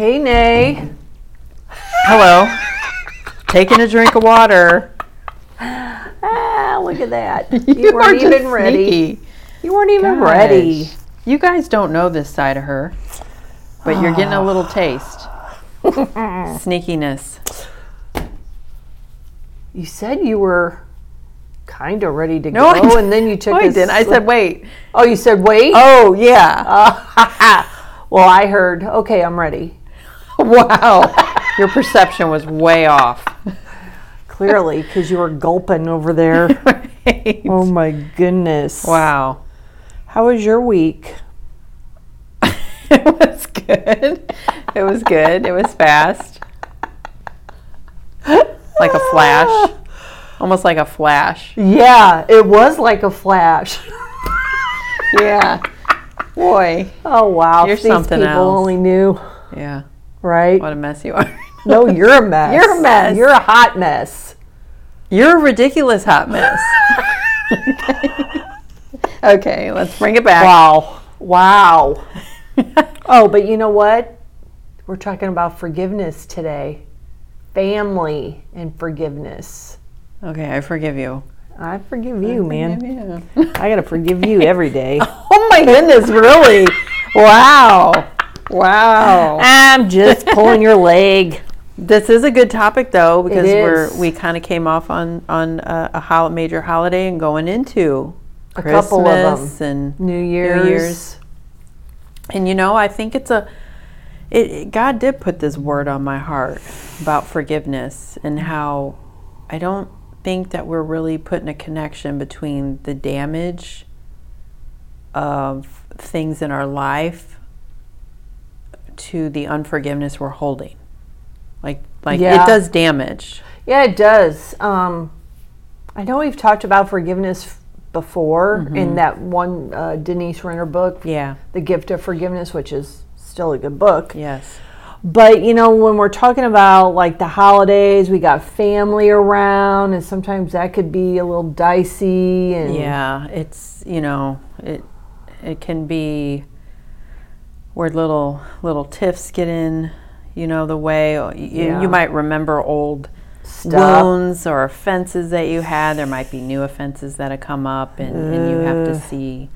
Hey, Nay. Hello. Taking a drink of water. Ah, look at that. You, You weren't even ready. sneaky. You weren't even Gosh. ready. You guys don't know this side of her, but you're getting a little taste. Sneakiness. You said you were kind of ready to No, go, and then you took No, I didn't. I said, wait. Oh, you said wait? Oh, yeah. well, I heard, okay, I'm ready. Wow. Your perception was way off. Clearly, because you were gulping over there. Right. oh, my goodness. Wow. How was your week? it was good. It was good. It was fast. Like a flash. Almost like a flash. Yeah, it was like a flash. Yeah. Boy. Oh, wow. You're if these something people else. only knew, Yeah. Right? What a mess you are. No, you're a mess. You're a mess. You're a hot mess. You're a ridiculous hot mess. okay, let's bring it back. Wow. Wow. Oh, but you know what? We're talking about forgiveness today. Family and forgiveness. Okay, I forgive you. I forgive you, man. Yeah. I got to forgive you every day. Oh my goodness, really? Wow. Wow. I'm just pulling your leg. This is a good topic though because we're we kind of came off on on a, a hol- major holiday and going into A Christmas couple of them. and New Year's. Year's. And you know, I think it's a it, it- God did put this word on my heart about forgiveness and how I don't think that we're really putting a connection between the damage of things in our life to the unforgiveness we're holding. Like like Yeah. it does damage. Yeah, it does. Um, I know we've talked about forgiveness f- before in that one uh, Denise Renner book, Yeah. The Gift of Forgiveness, which is still a good book. Yes. But you know, when we're talking about like the holidays, we got family around, and sometimes that could be a little dicey. And Yeah, it's you know it it can be where little little tiffs get in. You know the way you, Yeah. you might remember old Stuff. wounds or offenses that you had. There might be new offenses that have come up, and, and you have to see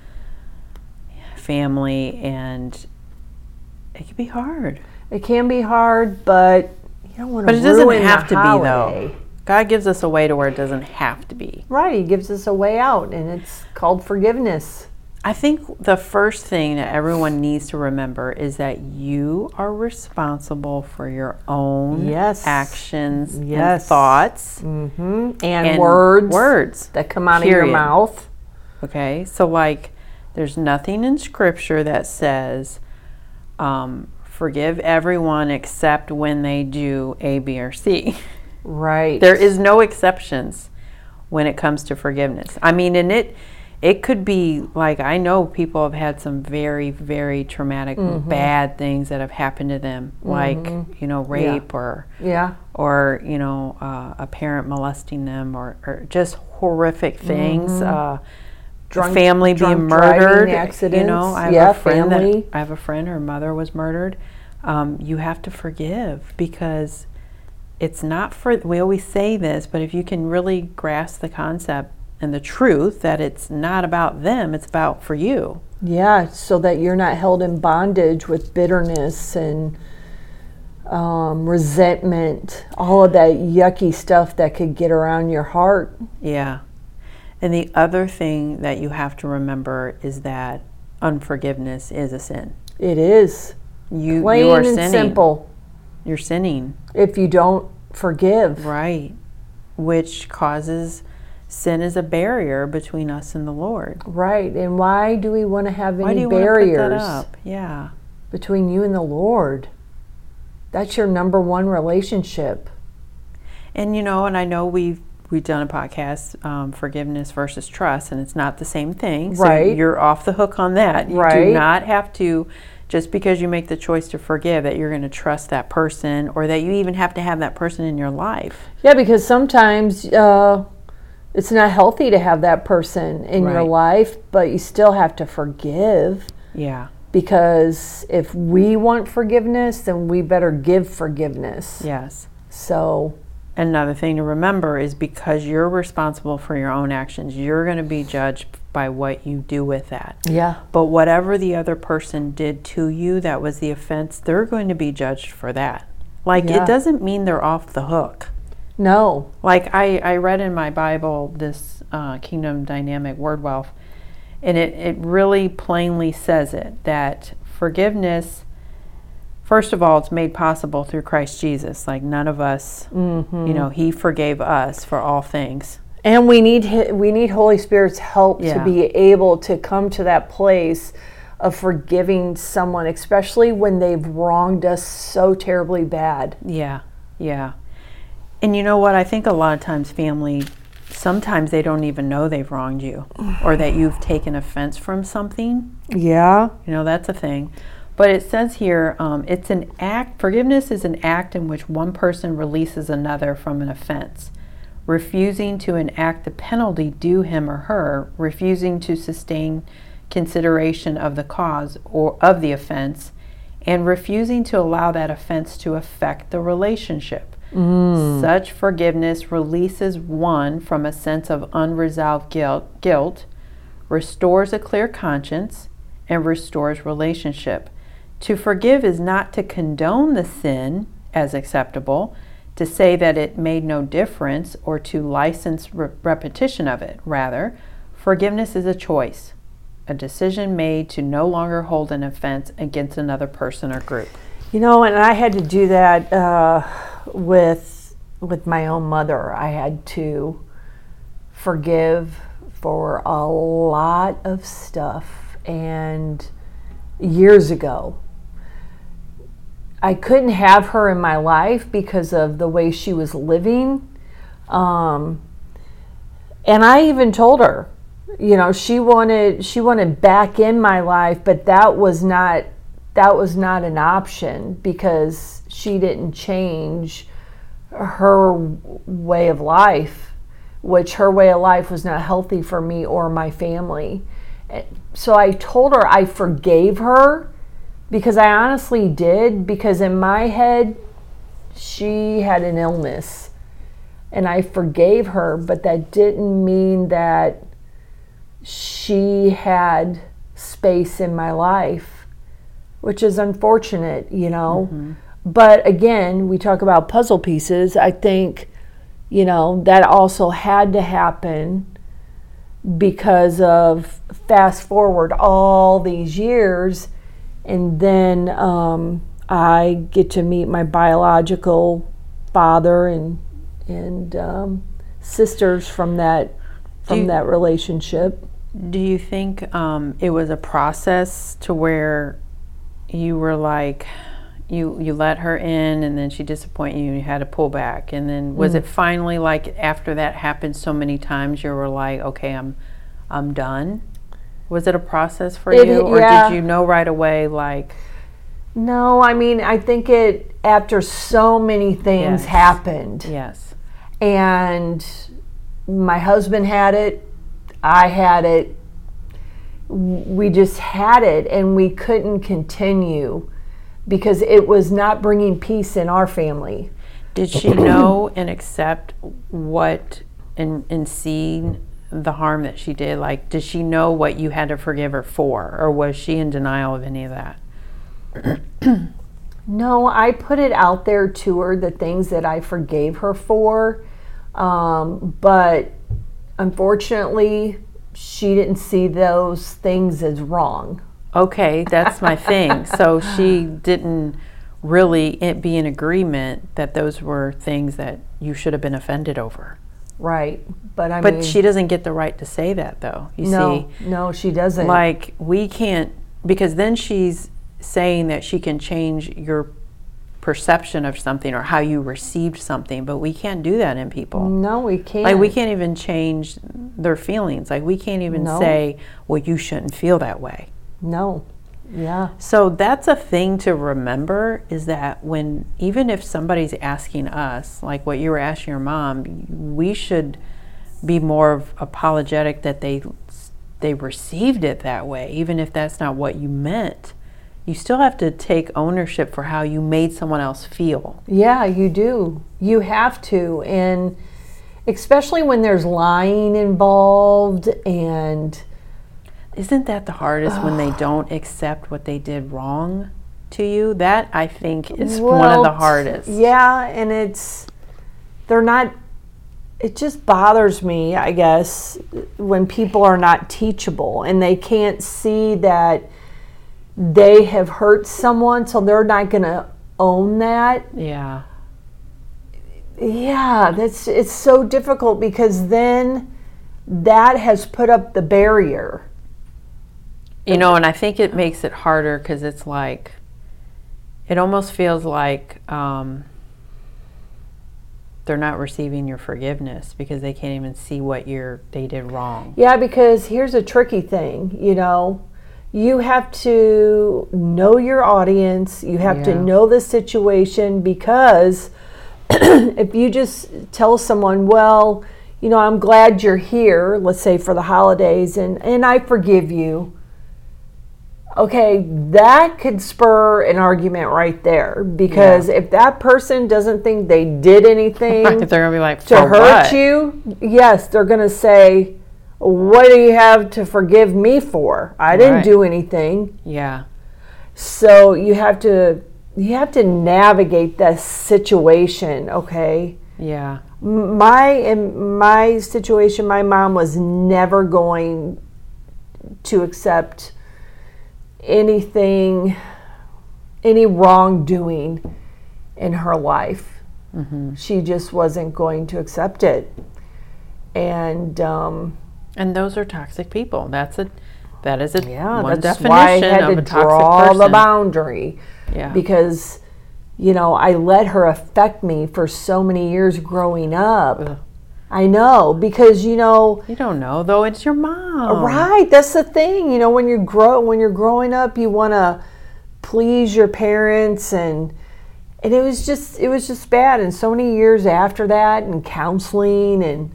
family, and it can be hard. it can be hard, but you don't want to. But it doesn't have to be holiday. though. God gives us a way to where it doesn't have to be. Right, He gives us a way out, and it's called forgiveness. I think the first thing that everyone needs to remember is that you are responsible for your own Yes. actions and Yes. thoughts hmm And, and words, Words. that come out of your mouth. Okay, so like, there's nothing in Scripture that says, um, "Forgive everyone except when they do A, B, or C." Right. There is no exceptions when it comes to forgiveness. I mean, and it it could be like I know people have had some very very traumatic bad things that have happened to them, like you know rape or Yeah. or you know uh, a parent molesting them or, or just horrific things. Uh, Drunk- family being drunk driving murdered. You accidents. know, I have Yeah, a friend family. that I have a friend. Her mother was murdered. Um, you have to forgive because it's not for. We always say this, but if you can really grasp the concept and the truth that it's not about them, it's about for you. Yeah, so that you're not held in bondage with bitterness and um, resentment, all of that yucky stuff that could get around your heart. Yeah. And the other thing that you have to remember is that unforgiveness is a sin. It is You plain you are and sinning. simple You're sinning. if you don't forgive. Right. Which causes sin is a barrier between us and the Lord. Right. And why do we want to have Why do any you want to put barriers that up? Yeah. between you and the Lord? That's your number one relationship. And you know, and I know we've we've done a podcast, um, forgiveness versus trust, and it's not the same thing. So Right. You're off the hook on that. You Right. do not have to, just because you make the choice to forgive, that you're going to trust that person, or that you even have to have that person in your life. Yeah, because sometimes uh, it's not healthy to have that person in your life, but you still have to forgive. Yeah. Because if we want forgiveness, then we better give forgiveness. Yes. So, Another thing to remember is because you're responsible for your own actions, you're going to be judged by what you do with that. yeah. But whatever the other person did to you that was the offense, they're going to be judged for that. Like, Yeah. it doesn't mean they're off the hook. No. Like, I, I read in my Bible this uh, Kingdom Dynamic Word Wealth, and it, it really plainly says it that forgiveness, first of all, it's made possible through Christ Jesus. Like, none of us, you know, He forgave us for all things. And we need we need Holy Spirit's help to be able to come to that place of forgiving someone, especially when they've wronged us so terribly bad. Yeah, yeah. And you know what? I think a lot of times family, sometimes they don't even know they've wronged you or that you've taken offense from something. Yeah. You know, that's a thing. But it says here, um, it's an act, forgiveness is an act in which one person releases another from an offense, refusing to enact the penalty due him or her, refusing to sustain consideration of the cause or of the offense, and refusing to allow that offense to affect the relationship. Mm. Such forgiveness releases one from a sense of unresolved guilt, guilt, restores a clear conscience, and restores relationship. To forgive is not to condone the sin as acceptable, to say that it made no difference, or to license re- repetition of it. Rather, forgiveness is a choice, a decision made to no longer hold an offense against another person or group. You know, and I had to do that uh, with with my own mother. I had to forgive for a lot of stuff, and years ago, I couldn't have her in my life because of the way she was living. Um, and I even told her, you know, she wanted she wanted back in my life, but that was not that was not an option because she didn't change her way of life, which her way of life was not healthy for me or my family. So I told her I forgave her because I honestly did because in my head she had an illness and I forgave her, but that didn't mean that she had space in my life, which is unfortunate, you know. But again, we talk about puzzle pieces. I think, you know, that also had to happen because of fast forward all these years, and then um, I get to meet my biological father and and um, sisters from that from you- that relationship. Do you think um, it was a process to where you were like, you you let her in and then she disappointed you and you had to pull back and then was Mm. it finally like after that happened so many times you were like okay I'm I'm done was it a process for It- you or yeah. did you know right away like No, I mean I think it after so many things Yes. happened, yes and my husband had it, I had it. We just had it, and we couldn't continue because it was not bringing peace in our family. did she know and accept what and and see the harm that she did? Like did she know what you had to forgive her for or was she in denial of any of that? No, I put it out there to her the things that I forgave her for, um, but unfortunately, she didn't see those things as wrong. Okay, that's my thing. So she didn't really be in agreement that those were things that you should have been offended over. Right, but I But mean, she doesn't get the right to say that, though. You no, see, no, she doesn't. like we can't because then she's saying that she can change your perception of something or how you received something, but we can't do that in people. No, we can't. Like we can't even change their feelings. Like we can't even No. say, "Well, you shouldn't feel that way." No. Yeah. So that's a thing to remember is that when even if somebody's asking us, like what you were asking your mom, we should be more of apologetic that they they received it that way, even if that's not what you meant. You still have to take ownership for how you made someone else feel. Yeah, you do. You have to. And especially when there's lying involved and Isn't that the hardest when they don't accept what they did wrong to you? That I think is one of the hardest. Yeah, and it's they're not it just bothers me, I guess, when people are not teachable and they can't see that they have hurt someone so they're not going to own that. Yeah. Yeah, that's it's so difficult because then that has put up the barrier. You know, and I think it makes it harder because it's like, it almost feels like um, they're not receiving your forgiveness because they can't even see what you're they did wrong. Yeah, because here's a tricky thing, you know. You have to know your audience, you have to know the situation because if you just tell someone, well, you know, I'm glad you're here, let's say for the holidays and and I forgive you. Okay, that could spur an argument right there because if that person doesn't think they did anything they're gonna be like, to hurt what?" you, yes, they're going to say, What do you have to forgive me for? I didn't Right. do anything. Yeah. So you have to you have to navigate that situation, okay? Yeah. My in my situation, my mom was never going to accept anything any wrongdoing in her life. She just wasn't going to accept it. And um, And those are toxic people. That's a that is a yeah, one that's definition why I had to draw person. the boundary Yeah. because, you know, I let her affect me for so many years growing up. Ugh. I know because you know, you don't know though. It's your mom. right? That's the thing. You know, when you grow, when you're growing up, you want to please your parents and and it was just it was just bad and so many years after that and counseling and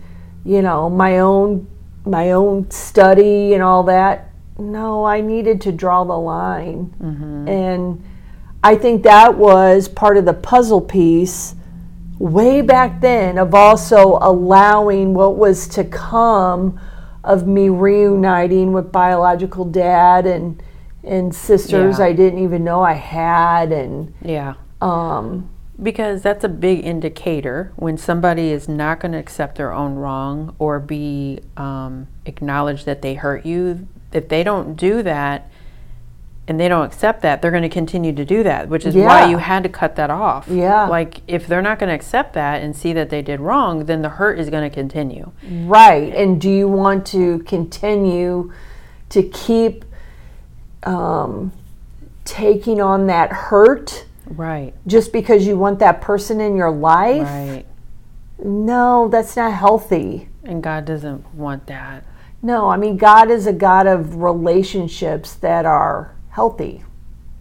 you know my own my own study and all that no i needed to draw the line and i think that was part of the puzzle piece way back then of also allowing what was to come of me reuniting with biological dad and and sisters Yeah. I didn't even know I had and Yeah. um Because that's a big indicator when somebody is not going to accept their own wrong or be um, acknowledge that they hurt you. If they don't do that and they don't accept that, they're going to continue to do that, which is why you had to cut that off. Yeah. Like if they're not going to accept that and see that they did wrong, then the hurt is going to continue. right and do you want to continue to keep um taking on that hurt Right. just because you want that person in your life Right. no that's not healthy And God doesn't want that. no i mean god is a god of relationships that are healthy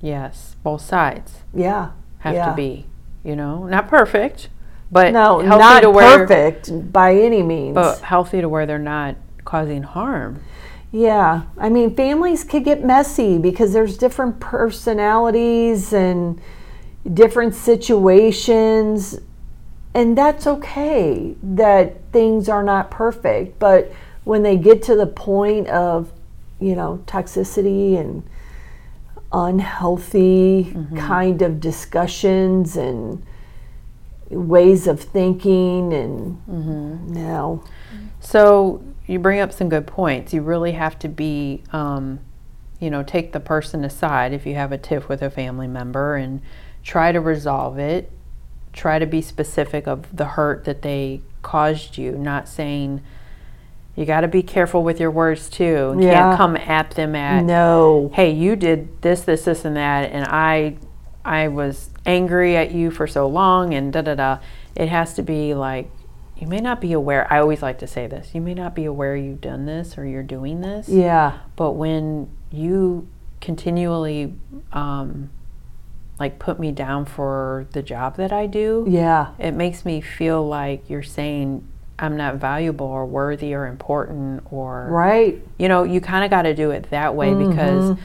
Yes. Both sides yeah have yeah. to be, you know, not perfect, but no healthy not to where perfect by any means but healthy to where they're not causing harm. Yeah, I mean, families could get messy because there's different personalities and different situations, and that's okay that things are not perfect. But when they get to the point of, you know, toxicity and unhealthy kind of discussions and ways of thinking, and no, So you bring up some good points. You really have to be, um, you know, take the person aside if you have a tiff with a family member and try to resolve it. Try to be specific of the hurt that they caused you, not saying. You got to be careful with your words too. You Yeah. Can't come at them at no. hey, you did this, this, this, and that, and I I was angry at you for so long and da da da. It has to be like, you may not be aware. I always like to say this you may not be aware you've done this or you're doing this. Yeah. But when you continually, um, like, put me down for the job that I do, Yeah. it makes me feel like you're saying I'm not valuable or worthy or important or Right. you know, you kind of got to do it that way Mm-hmm. because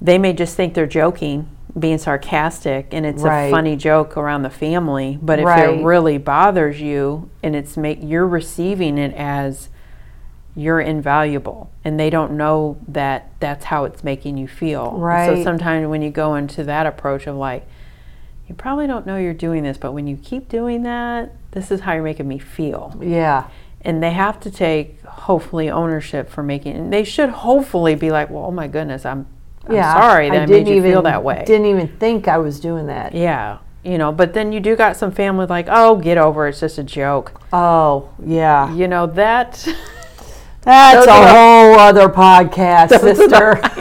they may just think they're joking, being sarcastic, and it's Right. a funny joke around the family. But if Right. it really bothers you, and it's make you're receiving it as you're invaluable, and they don't know that that's how it's making you feel. Right. So sometimes when you go into that approach of like, you probably don't know you're doing this, but when you keep doing that, this is how you're making me feel Yeah. and they have to take hopefully ownership for making and they should hopefully be like well oh my goodness i'm, I'm yeah. sorry that I, made didn't you even, feel that way Didn't even think I was doing that. yeah you know but then you do got some family like oh get over it, it's just a joke Oh, yeah. you know that That's Those a the- whole other podcast, the- sister. I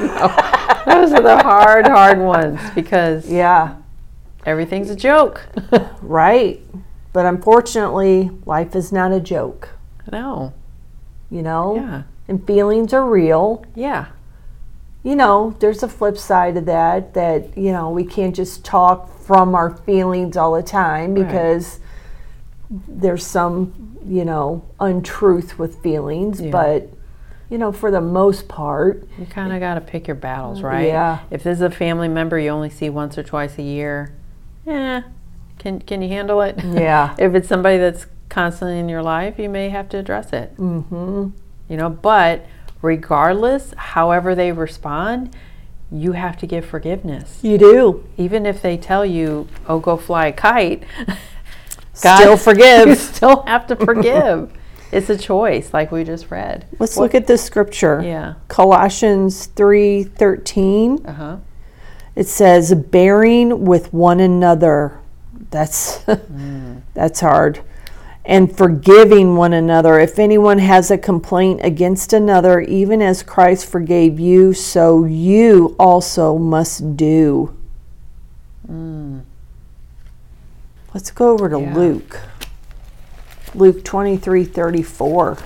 know. those are the hard hard ones because yeah. everything's a joke Right. But unfortunately, life is not a joke, no you know? yeah And feelings are real. yeah You know, there's a flip side of that, that, you know, we can't just talk from our feelings all the time Right. There's some, you know, untruth with feelings. Yeah. But, you know, for the most part, you kind of got to pick your battles right Yeah. if this is a family member you only see once or twice a year yeah can can you handle it yeah. if it's somebody that's constantly in your life, you may have to address it. mm-hmm. You know, but regardless, however they respond, you have to give forgiveness. You do. Even if they tell you, "Oh, go fly a kite," Still forgive. You still have to forgive. it's a choice, like we just read. Let's look at this scripture. Yeah. Colossians 3:13. Uh huh. It says bearing with one another. That's that's hard. And forgiving one another. If anyone has a complaint against another, even as Christ forgave you, so you also must do. Let's go over to Yeah. Luke. Luke 23:34.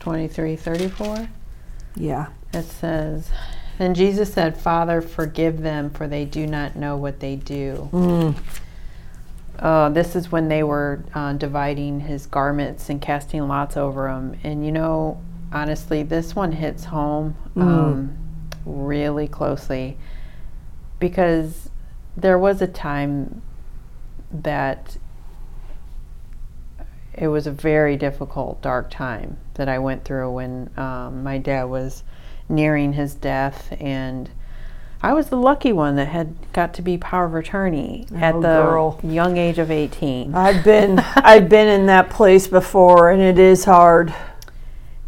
Twenty-three, thirty-four. Yeah. It says, Then Jesus said, Father, forgive them, for they do not know what they do. Mm. Uh, this is when they were uh, dividing his garments and casting lots over them. And you know, honestly, this one hits home um, really closely because there was a time that it was a very difficult, dark time that I went through when um, my dad was nearing his death, and I was the lucky one that had got to be power of attorney at Oh, the girl. young age of 18. I've been I've been in that place before and it is hard.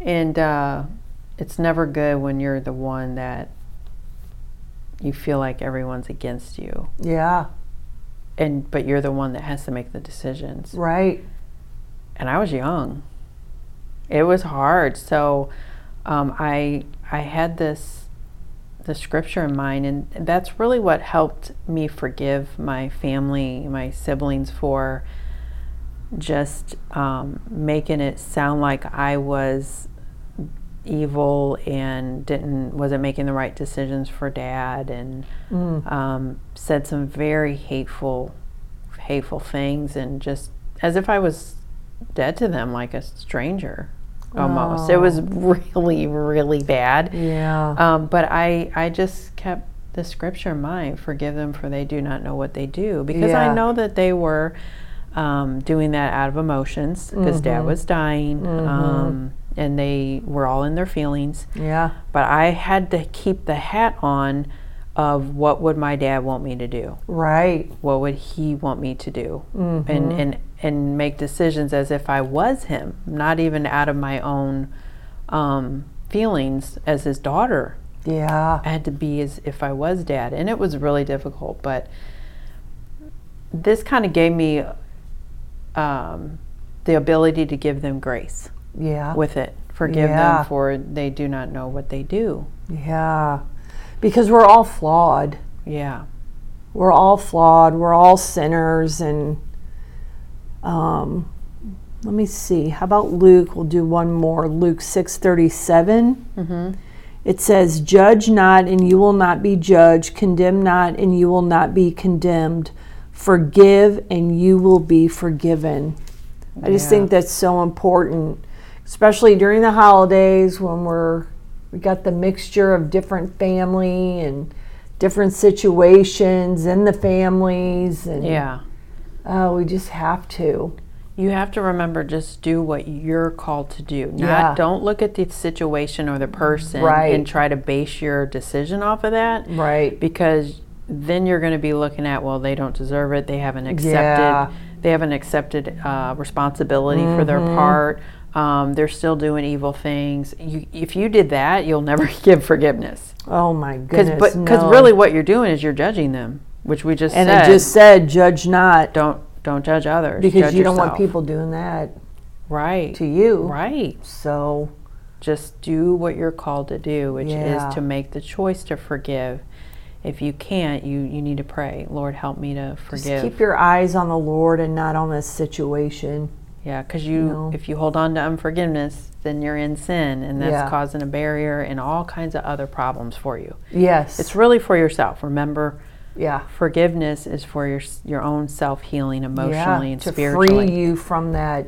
And uh, it's never good when you're the one that you feel like everyone's against you, Yeah. and but you're the one that has to make the decisions. Right. and I was young. It was hard. So um, I I had this the scripture in mind, and that's really what helped me forgive my family, my siblings for just um, making it sound like I was evil and didn't wasn't making the right decisions for dad and um, said some very hateful hateful things and just as if I was dead to them like a stranger almost. It was really really bad. Yeah. um, but I, I just kept the scripture in mind forgive them for they do not know what they do. Because Yeah. I know that they were um, doing that out of emotions because dad was dying. Um, and they were all in their feelings yeah. but I had to keep the hat on of what would my dad want me to do Right. what would he want me to do and and and make decisions as if I was him not even out of my own um, feelings as his daughter Yeah. I had to be as if I was dad and it was really difficult but this kind of gave me um, the ability to give them grace Yeah. with it forgive Yeah. them for they do not know what they do Yeah. because we're all flawed. Yeah. We're all flawed. We're all sinners. And um, let me see. How about Luke? We'll do one more. Luke 637. It says, Judge not, and you will not be judged. Condemn not, and you will not be condemned. Forgive, and you will be forgiven. I just Yeah. think that's so important, especially during the holidays when we're we got the mixture of different family and different situations in the families, and Yeah. oh, we just have to. You have to remember just do what you're called to do. Not Yeah. don't look at the situation or the person Right. and try to base your decision off of that Right. because then you're going to be looking at well they don't deserve it they haven't accepted Yeah. they haven't accepted uh, responsibility for their Mm-hmm. part um, they're still doing evil things you, if you did that you'll never give forgiveness Oh my goodness. because no. really what you're doing is you're judging them which we just and said it just said, "Judge not," don't don't judge others because judge you don't want people doing that right to you. right So just do what you're called to do which Yeah. is to make the choice to forgive if you can't you you need to pray lord help me to just forgive keep your eyes on the Lord and not on this situation. Yeah, because you, know? if you hold on to unforgiveness, then you're in sin, and that's Yeah. causing a barrier and all kinds of other problems for you. Yes. It's really for yourself. Remember, yeah. forgiveness is for your your own self healing emotionally yeah. and to spiritually. free you from that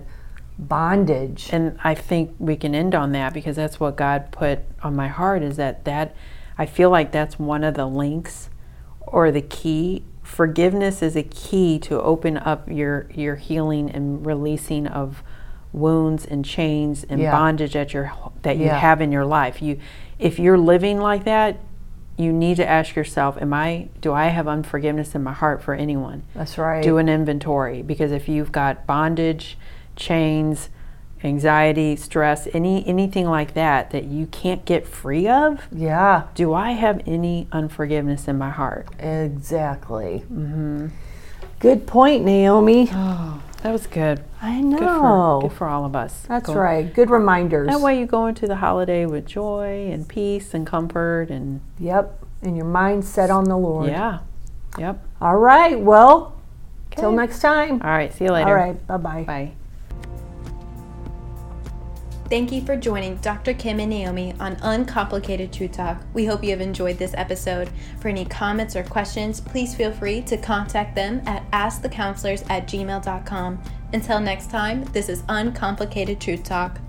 bondage. And I think we can end on that because that's what God put on my heart. Is that that I feel like that's one of the links or the key. Forgiveness is a key to open up your your healing and releasing of wounds and chains and Yeah. bondage at your that you Yeah. have in your life. You if you're living like that, you need to ask yourself, am I do I have unforgiveness in my heart for anyone? That's right. do an inventory because if you've got bondage, chains, anxiety, stress, any anything like that that you can't get free of, yeah. do I have any unforgiveness in my heart? Exactly. Mm-hmm. Good point, Naomi. Oh, that was good. I Good for, know. good for all of us. That's right. Good reminders. That way you go into the holiday with joy and peace and comfort and Yep. And your mind set on the Lord. yeah. Yep. All right. Well, till next time. All right. See you later. All right. Bye bye bye. Thank you for joining Dr. Kym and Naomi on Uncomplicated True Talk. We hope you have enjoyed this episode. For any comments or questions, please feel free to contact them at askthecounselors at gmail.com. Until next time, this is Uncomplicated Truth Talk.